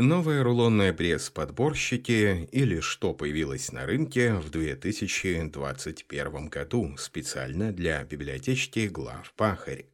Новые рулонные пресс-подборщики или что появилось на рынке в 2021 году специально для библиотечки глав Пахарь.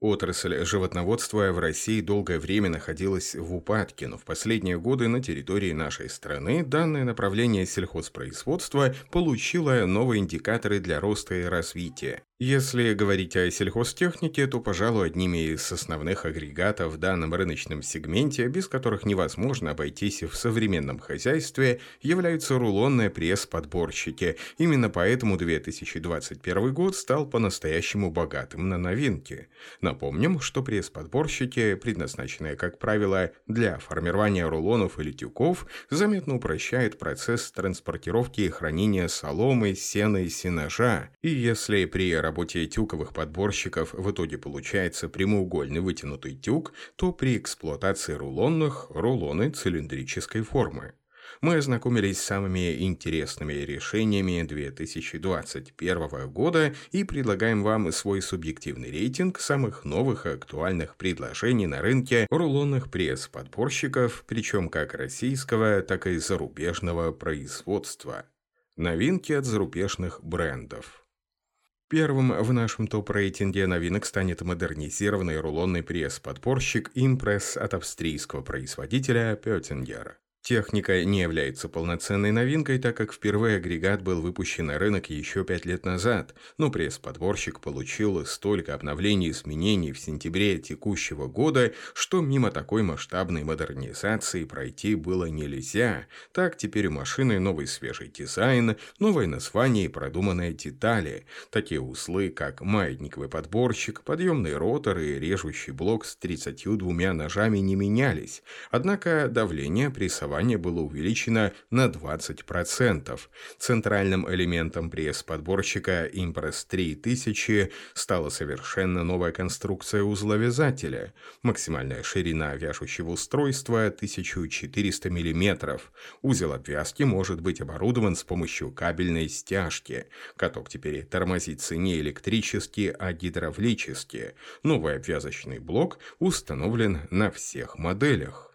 Отрасль животноводства в России долгое время находилась в упадке, но в последние годы на территории нашей страны данное направление сельхозпроизводства получило новые индикаторы для роста и развития. Если говорить о сельхозтехнике, то, пожалуй, одними из основных агрегатов в данном рыночном сегменте, без которых невозможно обойтись в современном хозяйстве, являются рулонные пресс-подборщики. Именно поэтому 2021 год стал по-настоящему богатым на новинки. Напомним, что пресс-подборщики, предназначенные, как правило, для формирования рулонов или тюков, заметно упрощают процесс транспортировки и хранения соломы, сена и сенажа. И если при работе тюковых подборщиков в итоге получается прямоугольный вытянутый тюк, то при эксплуатации рулонных – рулоны цилиндрической формы. Мы ознакомились с самыми интересными решениями 2021 года и предлагаем вам свой субъективный рейтинг самых новых и актуальных предложений на рынке рулонных пресс-подборщиков, причем как российского, так и зарубежного производства. Новинки от зарубежных брендов. Первым в нашем топ-рейтинге новинок станет модернизированный рулонный пресс-подпорщик Impress от австрийского производителя Pöttinger. Техника не является полноценной новинкой, так как впервые агрегат был выпущен на рынок еще пять лет назад, но пресс-подборщик получил столько обновлений и изменений в сентябре текущего года, что мимо такой масштабной модернизации пройти было нельзя. Так теперь у машины новый свежий дизайн, новое название и продуманные детали. Такие узлы, как маятниковый подборщик, подъемный ротор и режущий блок с 32 ножами не менялись, однако давление прессования прессование было увеличено на 20%. Центральным элементом пресс-подборщика Impress 3000 стала совершенно новая конструкция узловязателя. Максимальная ширина вяжущего устройства 1400 мм. Узел обвязки может быть оборудован с помощью кабельной стяжки. Каток теперь тормозится не электрически, а гидравлически. Новый обвязочный блок установлен на всех моделях.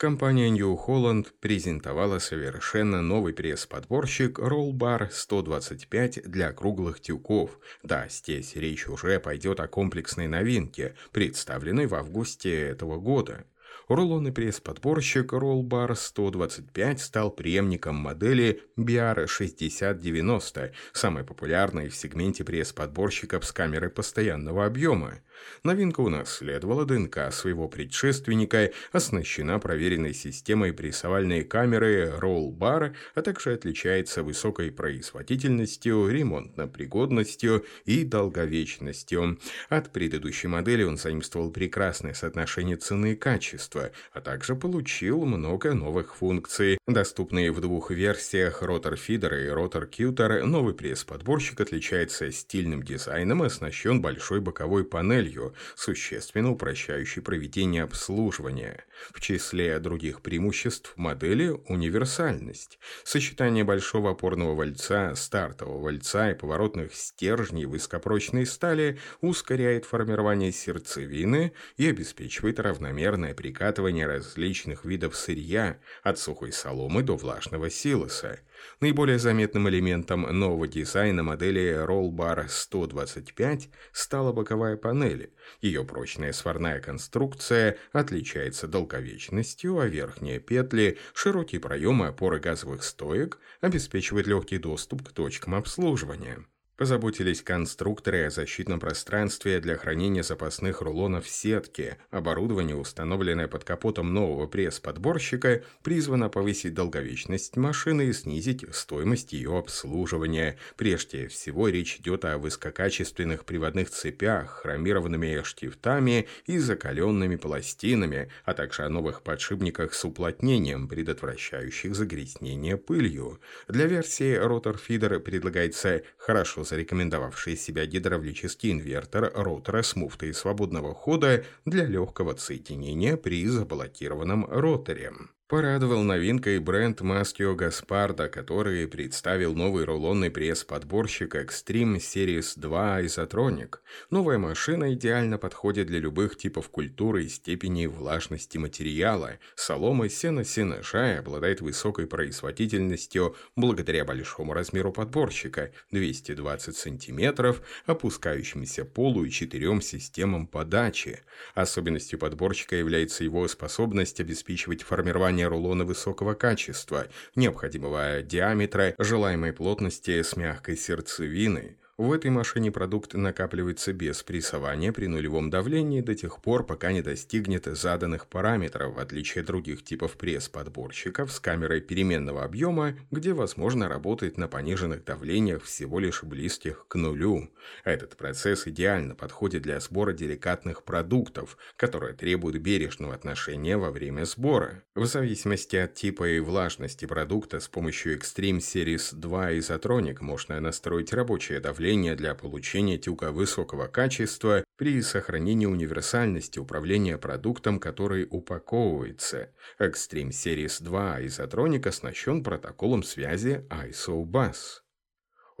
Компания New Holland презентовала совершенно новый пресс-подборщик Rollbar 125 для круглых тюков. Да, здесь речь уже пойдет о комплексной новинке, представленной в августе этого года. Рулонный пресс-подборщик Rollbar 125 стал преемником модели BR 6090, самой популярной в сегменте пресс-подборщиков с камерой постоянного объема. Новинка унаследовала ДНК своего предшественника, оснащена проверенной системой прессовальной камеры Roll Bar, а также отличается высокой производительностью, ремонтно-пригодностью и долговечностью. От предыдущей модели он заимствовал прекрасное соотношение цены и качества, а также получил много новых функций. Доступные в двух версиях Rotor Feeder и Rotor Cutter, новый пресс-подборщик отличается стильным дизайном и оснащен большой боковой панелью, существенно упрощающей проведение обслуживания. В числе других преимуществ модели – универсальность. Сочетание большого опорного вальца, стартового вальца и поворотных стержней высокопрочной стали ускоряет формирование сердцевины и обеспечивает равномерное прикатывание различных видов сырья, от сухой соломы до влажного силоса. Наиболее заметным элементом нового дизайна модели Rollbar 125 стала боковая панель. Ее прочная сварная конструкция отличается долговечностью, а верхние петли, широкие проемы опоры газовых стоек обеспечивают легкий доступ к точкам обслуживания. Позаботились конструкторы о защитном пространстве для хранения запасных рулонов сетки. Оборудование, установленное под капотом нового пресс-подборщика, призвано повысить долговечность машины и снизить стоимость ее обслуживания. Прежде всего, речь идет о высококачественных приводных цепях, хромированными штифтами и закаленными пластинами, а также о новых подшипниках с уплотнением, предотвращающих загрязнение пылью. Для версии Feeder предлагается хорошо зарекомендовавший себя гидравлический инвертор ротора с муфтой свободного хода для легкого соединения при заблокированном роторе. Порадовал новинкой бренд Maschio Гаспарда, который представил новый рулонный пресс-подборщик Extreme Series 2 Isotronic. Новая машина идеально подходит для любых типов культуры и степени влажности материала. Солома, сено, сенажа обладает высокой производительностью благодаря большому размеру подборщика 220 см, опускающимся полу и четырем системам подачи. Особенностью подборщика является его способность обеспечивать формирование создания рулона высокого качества, необходимого диаметра, желаемой плотности с мягкой сердцевиной, в этой машине продукт накапливается без прессования при нулевом давлении до тех пор, пока не достигнет заданных параметров, в отличие от других типов пресс-подборщиков с камерой переменного объема, где возможно работать на пониженных давлениях всего лишь близких к нулю. Этот процесс идеально подходит для сбора деликатных продуктов, которые требуют бережного отношения во время сбора. В зависимости от типа и влажности продукта с помощью Extreme Series 2 Isotronic можно настроить рабочее давление давления для получения тюка высокого качества при сохранении универсальности управления продуктом, который упаковывается. Extreme Series 2 изотроник оснащен протоколом связи ISO-BUS.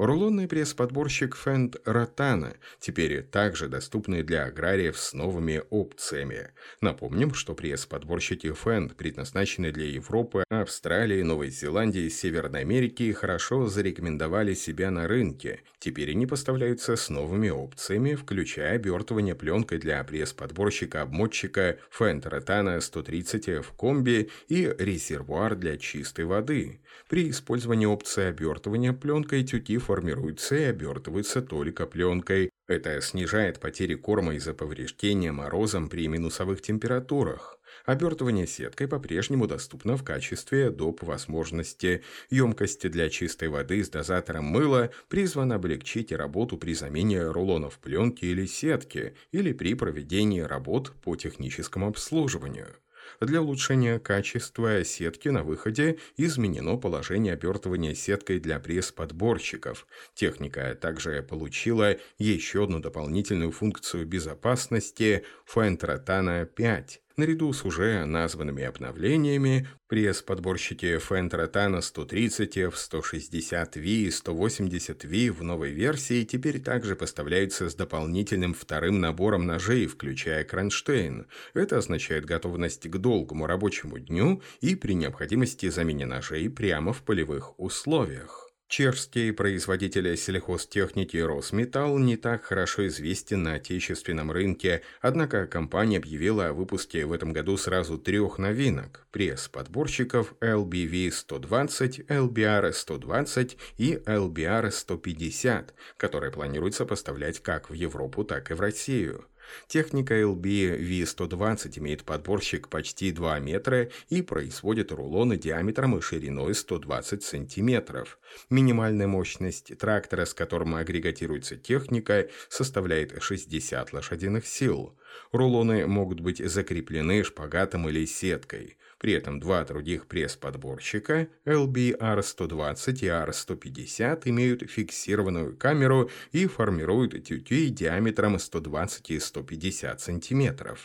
Рулонный пресс-подборщик Фенд Ротана теперь также доступны для аграриев с новыми опциями. Напомним, что пресс-подборщики Фенд предназначены для Европы, Австралии, Новой Зеландии, Северной Америки и хорошо зарекомендовали себя на рынке. Теперь они поставляются с новыми опциями, включая обертывание пленкой для пресс-подборщика-обмотчика Фенд Ротана 130 в комби и резервуар для чистой воды. При использовании опции обертывания пленкой тюки формируются и обертываются только пленкой. Это снижает потери корма из-за повреждения морозом при минусовых температурах. Обертывание сеткой по-прежнему доступно в качестве доп. возможности. Емкости для чистой воды с дозатором мыла призваны облегчить работу при замене рулонов пленки или сетки или при проведении работ по техническому обслуживанию. Для улучшения качества сетки на выходе изменено положение обертывания сеткой для пресс-подборщиков. Техника также получила еще одну дополнительную функцию безопасности Фентратана 5. Наряду с уже названными обновлениями, пресс-подборщики Фентратана 130 в 160V и 180V в новой версии теперь также поставляются с дополнительным вторым набором ножей, включая кронштейн. Это означает готовность к долгому рабочему дню и при необходимости замене ножей прямо в полевых условиях. Чешский производитель сельхозтехники Росметалл не так хорошо известен на отечественном рынке, однако компания объявила о выпуске в этом году сразу трех новинок – пресс-подборщиков LBV-120, LBR-120 и LBR-150, которые планируется поставлять как в Европу, так и в Россию. Техника LB V120 имеет подборщик почти 2 метра и производит рулоны диаметром и шириной 120 сантиметров. Минимальная мощность трактора, с которым агрегатируется техника, составляет 60 лошадиных сил. Рулоны могут быть закреплены шпагатом или сеткой. При этом два других пресс-подборщика LB-R120 и R150 имеют фиксированную камеру и формируют тюки диаметром 120 и 150 см.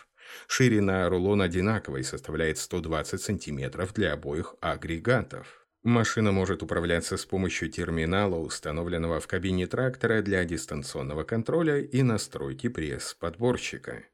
Ширина рулона одинаковая и составляет 120 см для обоих агрегатов. Машина может управляться с помощью терминала, установленного в кабине трактора для дистанционного контроля и настройки пресс-подборщика.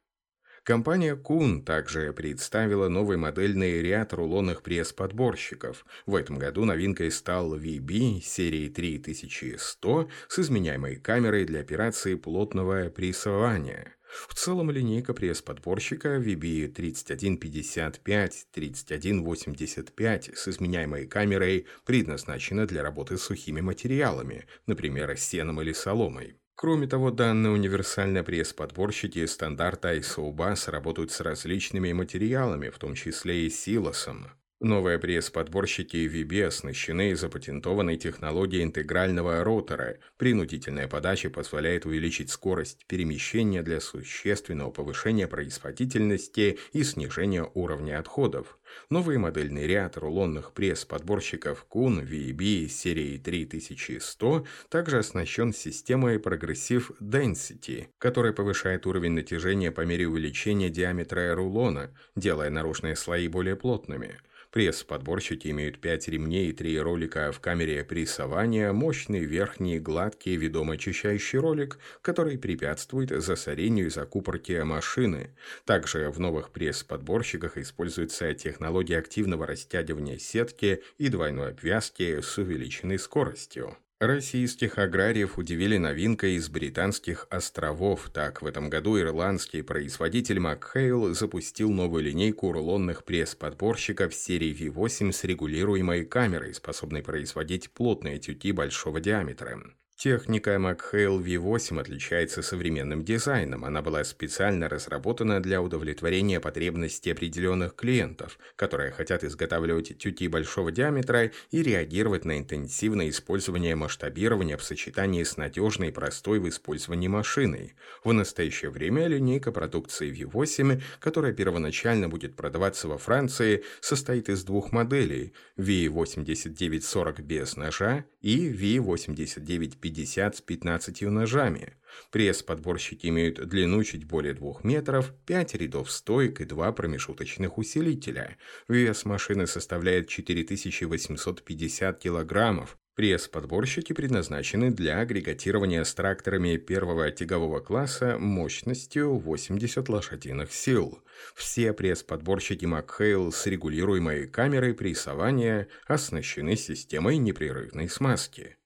Компания Кун также представила новый модельный ряд рулонных пресс-подборщиков. В этом году новинкой стал VB серии 3100 с изменяемой камерой для операции плотного прессования. В целом линейка пресс-подборщика VB 3155-3185 с изменяемой камерой предназначена для работы с сухими материалами, например, сеном или соломой. Кроме того, данные универсальные пресс-подборщики стандарта ISO-BUS работают с различными материалами, в том числе и силосом. Новые пресс-подборщики VB оснащены запатентованной технологией интегрального ротора. Принудительная подача позволяет увеличить скорость перемещения для существенного повышения производительности и снижения уровня отходов. Новый модельный ряд рулонных пресс-подборщиков Kun VB серии 3100 также оснащен системой Progressive Density, которая повышает уровень натяжения по мере увеличения диаметра рулона, делая наружные слои более плотными – Пресс-подборщики имеют 5 ремней и 3 ролика в камере прессования, мощный верхний гладкий ведомоочищающий ролик, который препятствует засорению и закупорке машины. Также в новых пресс-подборщиках используется технология активного растягивания сетки и двойной обвязки с увеличенной скоростью. Российских аграриев удивили новинкой из британских островов. Так, в этом году ирландский производитель Макхейл запустил новую линейку рулонных пресс-подборщиков серии V8 с регулируемой камерой, способной производить плотные тюки большого диаметра. Техника MacHale V8 отличается современным дизайном. Она была специально разработана для удовлетворения потребностей определенных клиентов, которые хотят изготавливать тюки большого диаметра и реагировать на интенсивное использование масштабирования в сочетании с надежной и простой в использовании машиной. В настоящее время линейка продукции V8, которая первоначально будет продаваться во Франции, состоит из двух моделей V8940 без ножа и V8950 50 с 15 ножами. Пресс-подборщики имеют длину чуть более 2 метров, 5 рядов стоек и 2 промежуточных усилителя. Вес машины составляет 4850 килограммов. Пресс-подборщики предназначены для агрегатирования с тракторами первого тягового класса мощностью 80 лошадиных сил. Все пресс-подборщики Макхейл с регулируемой камерой прессования оснащены системой непрерывной смазки.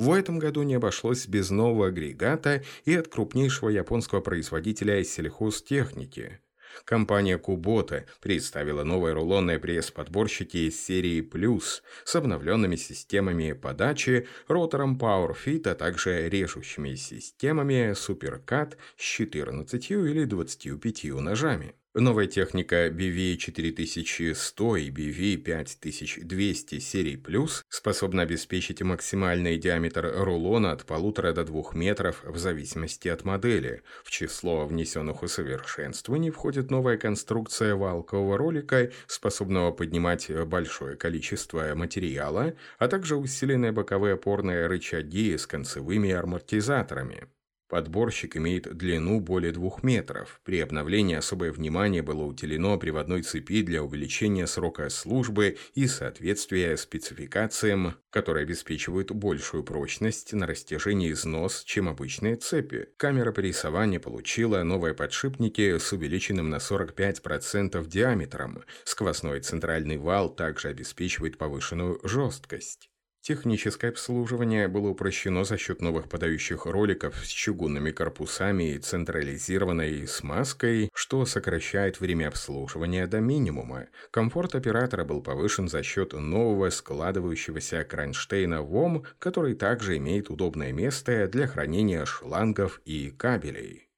В этом году не обошлось без нового агрегата и от крупнейшего японского производителя сельхозтехники. Компания Kubota представила новые рулонные пресс-подборщики из серии Plus с обновленными системами подачи, ротором PowerFit, а также режущими системами SuperCut с 14 или 25 ножами. Новая техника BV4100 и BV5200 серии Plus способна обеспечить максимальный диаметр рулона от полутора до двух метров в зависимости от модели. В число внесенных усовершенствований входит новая конструкция валкового ролика, способного поднимать большое количество материала, а также усиленные боковые опорные рычаги с концевыми амортизаторами. Подборщик имеет длину более двух метров. При обновлении особое внимание было уделено приводной цепи для увеличения срока службы и соответствия спецификациям, которые обеспечивают большую прочность на растяжении износ, чем обычные цепи. Камера прессования получила новые подшипники с увеличенным на 45% диаметром. Сквозной центральный вал также обеспечивает повышенную жесткость. Техническое обслуживание было упрощено за счет новых подающих роликов с чугунными корпусами и централизированной смазкой, что сокращает время обслуживания до минимума. Комфорт оператора был повышен за счет нового складывающегося кронштейна ВОМ, который также имеет удобное место для хранения шлангов и кабелей.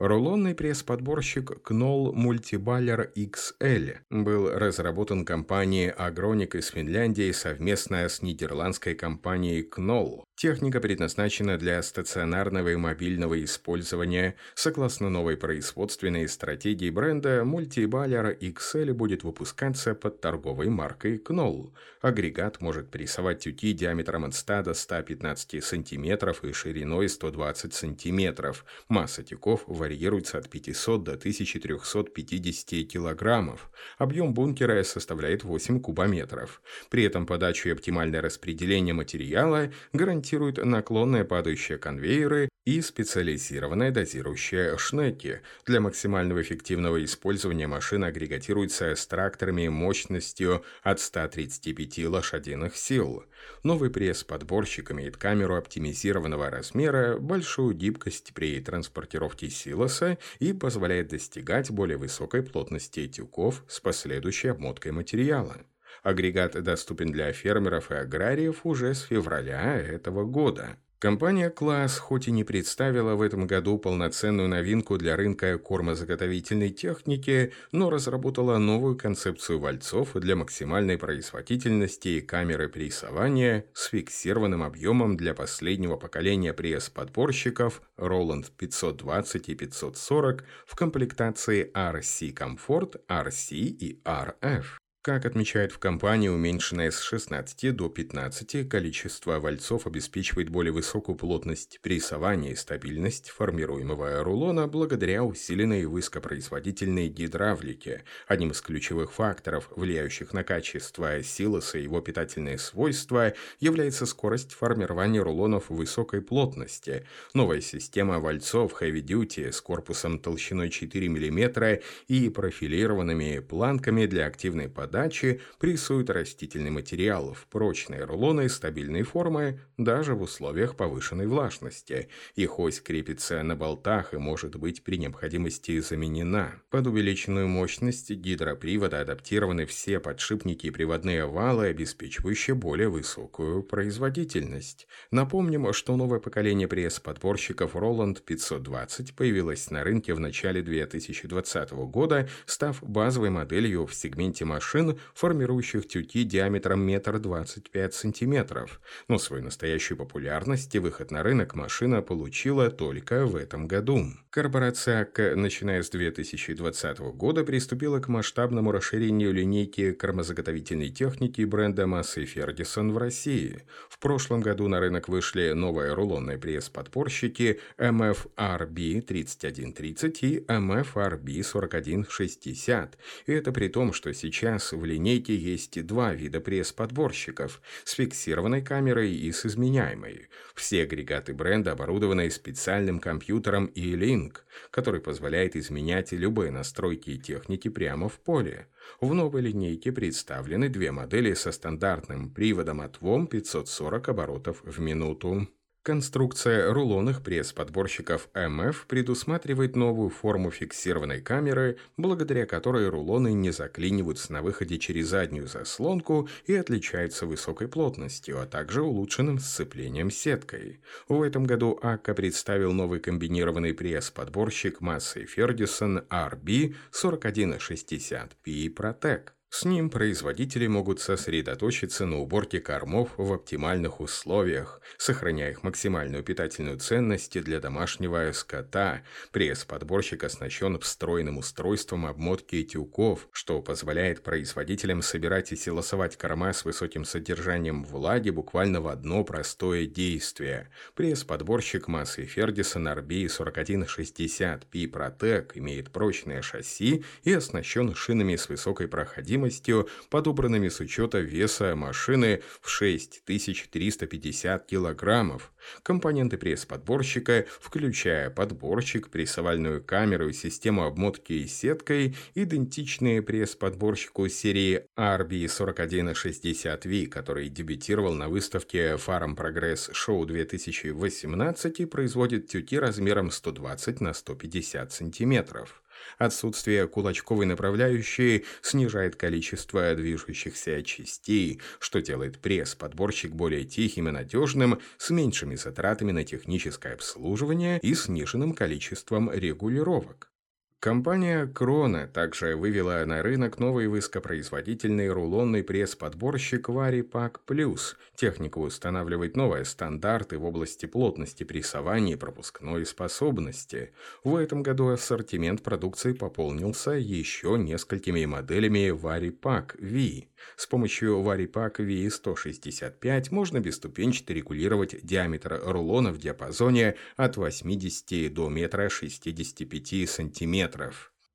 Рулонный пресс-подборщик Knoll Multiballer XL был разработан компанией Agronik из Финляндии совместно с нидерландской компанией Knoll. Техника предназначена для стационарного и мобильного использования. Согласно новой производственной стратегии бренда, Multiballer XL будет выпускаться под торговой маркой Knoll. Агрегат может прессовать тюки диаметром от 100 до 115 см и шириной 120 см. Масса тюков варьируется варьируется от 500 до 1350 килограммов. Объем бункера составляет 8 кубометров. При этом подачу и оптимальное распределение материала гарантируют наклонные падающие конвейеры и специализированные дозирующие шнеки. Для максимального эффективного использования машина агрегатируется с тракторами мощностью от 135 лошадиных сил. Новый пресс-подборщик имеет камеру оптимизированного размера, большую гибкость при транспортировке силоса и позволяет достигать более высокой плотности тюков с последующей обмоткой материала. Агрегат доступен для фермеров и аграриев уже с февраля этого года. Компания «Класс» хоть и не представила в этом году полноценную новинку для рынка кормозаготовительной техники, но разработала новую концепцию вальцов для максимальной производительности и камеры прессования с фиксированным объемом для последнего поколения пресс-подборщиков Roland 520 и 540 в комплектации RC Comfort, RC и RF. Как отмечают в компании, уменьшенное с 16 до 15 количество вальцов обеспечивает более высокую плотность прессования и стабильность формируемого рулона благодаря усиленной высокопроизводительной гидравлике. Одним из ключевых факторов, влияющих на качество силоса и его питательные свойства, является скорость формирования рулонов высокой плотности. Новая система вальцов Heavy Duty с корпусом толщиной 4 мм и профилированными планками для активной подачи подачи прессуют растительный материал в прочные рулоны стабильной формы даже в условиях повышенной влажности. Их ось крепится на болтах и может быть при необходимости заменена. Под увеличенную мощность гидропривода адаптированы все подшипники и приводные валы, обеспечивающие более высокую производительность. Напомним, что новое поколение пресс-подборщиков Roland 520 появилось на рынке в начале 2020 года, став базовой моделью в сегменте машин машин, формирующих тюки диаметром метр двадцать пять сантиметров. Но свою настоящую популярность и выход на рынок машина получила только в этом году. Корпорация АК, начиная с 2020 года, приступила к масштабному расширению линейки кормозаготовительной техники бренда Массы Фергюсон в России. В прошлом году на рынок вышли новые рулонные пресс-подпорщики MFRB 3130 и MFRB 4160. И это при том, что сейчас в линейке есть два вида пресс-подборщиков с фиксированной камерой и с изменяемой. Все агрегаты бренда оборудованы специальным компьютером E-Link, который позволяет изменять любые настройки техники прямо в поле. В новой линейке представлены две модели со стандартным приводом отвом 540 оборотов в минуту. Конструкция рулонных пресс-подборщиков МФ предусматривает новую форму фиксированной камеры, благодаря которой рулоны не заклиниваются на выходе через заднюю заслонку и отличаются высокой плотностью, а также улучшенным сцеплением сеткой. В этом году АККА представил новый комбинированный пресс-подборщик массой Ferguson RB 4160P Protec. С ним производители могут сосредоточиться на уборке кормов в оптимальных условиях, сохраняя их максимальную питательную ценность для домашнего скота. Пресс-подборщик оснащен встроенным устройством обмотки тюков, что позволяет производителям собирать и силосовать корма с высоким содержанием влаги буквально в одно простое действие. Пресс-подборщик массы Ferguson RB 4160P Protec имеет прочное шасси и оснащен шинами с высокой проходимостью стоимостью, подобранными с учета веса машины в 6350 килограммов. Компоненты пресс-подборщика, включая подборщик, прессовальную камеру систему обмотки сеткой, идентичные пресс-подборщику серии RB4160V, который дебютировал на выставке Farm Progress Show 2018 и производит тюки размером 120 на 150 сантиметров. Отсутствие кулачковой направляющей снижает количество движущихся частей, что делает пресс-подборщик более тихим и надежным, с меньшими затратами на техническое обслуживание и сниженным количеством регулировок. Компания Крона также вывела на рынок новый высокопроизводительный рулонный пресс-подборщик Varipack Plus. Техника устанавливает новые стандарты в области плотности прессования и пропускной способности. В этом году ассортимент продукции пополнился еще несколькими моделями Varipack V. С помощью Varipack V165 можно бесступенчато регулировать диаметр рулона в диапазоне от 80 до 1,65 м см.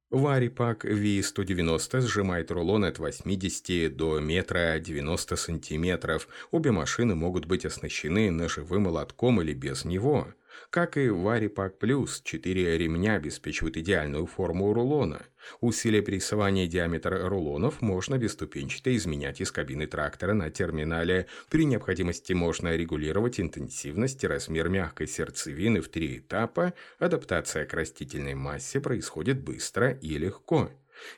Варипак V190 сжимает рулон от 80 до 1,90 см. Обе машины могут быть оснащены ножевым молотком или без него. Как и в Варипак Плюс, четыре ремня обеспечивают идеальную форму рулона. Усилие прессования диаметра рулонов можно бесступенчато изменять из кабины трактора на терминале. При необходимости можно регулировать интенсивность и размер мягкой сердцевины в три этапа. Адаптация к растительной массе происходит быстро и легко.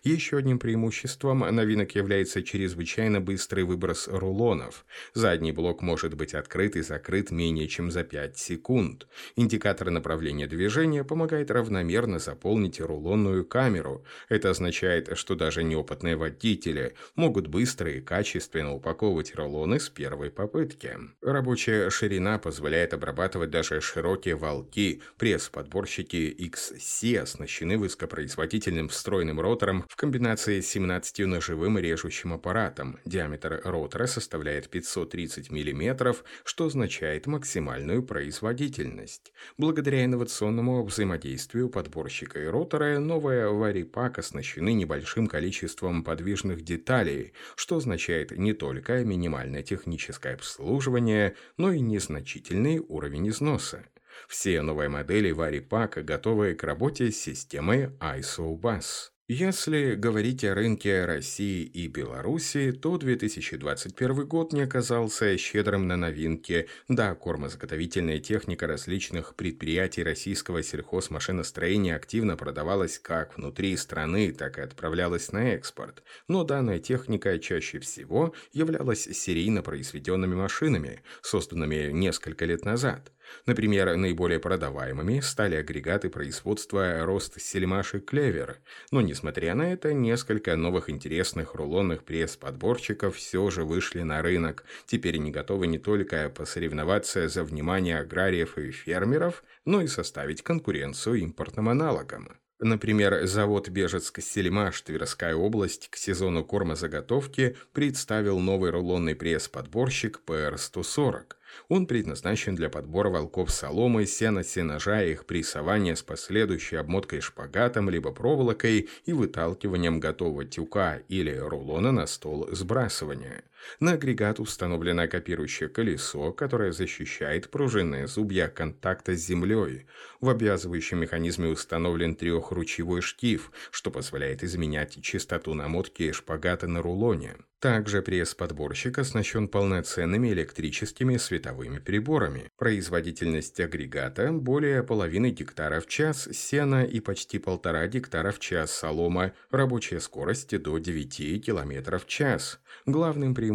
Еще одним преимуществом новинок является чрезвычайно быстрый выброс рулонов. Задний блок может быть открыт и закрыт менее чем за 5 секунд. Индикатор направления движения помогает равномерно заполнить рулонную камеру. Это означает, что даже неопытные водители могут быстро и качественно упаковывать рулоны с первой попытки. Рабочая ширина позволяет обрабатывать даже широкие волки. Пресс-подборщики XC оснащены высокопроизводительным встроенным ротором ротором в комбинации с 17-ножевым режущим аппаратом. Диаметр ротора составляет 530 мм, что означает максимальную производительность. Благодаря инновационному взаимодействию подборщика и ротора, новая варипак оснащены небольшим количеством подвижных деталей, что означает не только минимальное техническое обслуживание, но и незначительный уровень износа. Все новые модели Варипака готовы к работе с системой ISO BUS. Если говорить о рынке России и Беларуси, то 2021 год не оказался щедрым на новинки. Да, кормозаготовительная техника различных предприятий российского сельхозмашиностроения активно продавалась как внутри страны, так и отправлялась на экспорт. Но данная техника чаще всего являлась серийно произведенными машинами, созданными несколько лет назад. Например, наиболее продаваемыми стали агрегаты производства Рост Сельмаш и Клевер. Но, несмотря на это, несколько новых интересных рулонных пресс-подборчиков все же вышли на рынок. Теперь они готовы не только посоревноваться за внимание аграриев и фермеров, но и составить конкуренцию импортным аналогам. Например, завод Бежецк-Сельмаш, Тверская область, к сезону кормозаготовки представил новый рулонный пресс-подборщик PR-140. Он предназначен для подбора волков соломы, сена, сенажа и их прессования с последующей обмоткой шпагатом либо проволокой и выталкиванием готового тюка или рулона на стол сбрасывания. На агрегат установлено копирующее колесо, которое защищает пружинные зубья контакта с землей. В обвязывающем механизме установлен трехручевой штиф, что позволяет изменять частоту намотки шпагата на рулоне. Также пресс-подборщик оснащен полноценными электрическими световыми приборами. Производительность агрегата более половины гектара в час сена и почти полтора гектара в час солома, рабочая скорость до 9 км в час. Главным преимуществом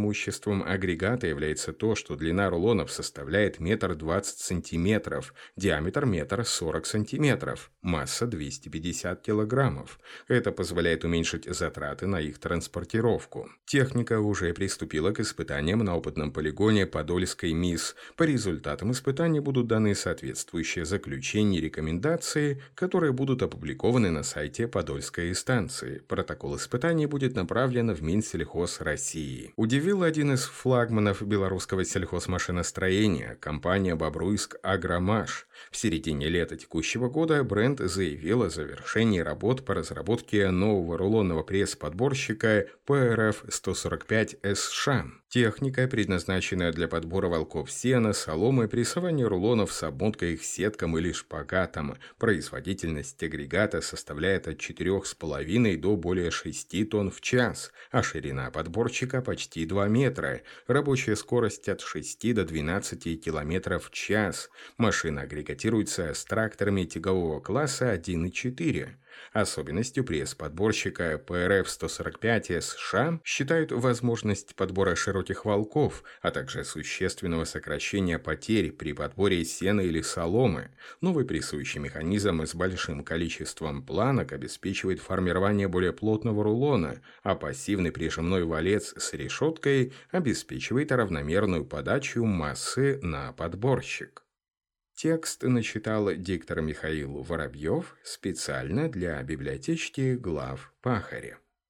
агрегата является то, что длина рулонов составляет метр двадцать сантиметров, диаметр метр сорок сантиметров, масса 250 килограммов. Это позволяет уменьшить затраты на их транспортировку. Техника уже приступила к испытаниям на опытном полигоне Подольской МИС. По результатам испытаний будут даны соответствующие заключения и рекомендации, которые будут опубликованы на сайте Подольской станции. Протокол испытаний будет направлен в Минсельхоз России. Удивил один из флагманов белорусского сельхозмашиностроения – компания «Бобруйск Агромаш». В середине лета текущего года бренд заявил о завершении работ по разработке нового рулонного пресс-подборщика PRF-145SШ. Техника, предназначенная для подбора волков сена, соломы, прессования рулонов с обмоткой их сетком или шпагатом. Производительность агрегата составляет от 4,5 до более 6 тонн в час, а ширина подборчика почти 2 метра. Рабочая скорость от 6 до 12 км в час. Машина агрегатируется с тракторами тягового класса 1,4. Особенностью пресс-подборщика ПРФ-145 США считают возможность подбора широких волков, а также существенного сокращения потерь при подборе сена или соломы. Новый прессующий механизм с большим количеством планок обеспечивает формирование более плотного рулона, а пассивный прижимной валец с решеткой обеспечивает равномерную подачу массы на подборщик. Текст начитал диктор Михаил Воробьев специально для библиотечки глав Пахаря.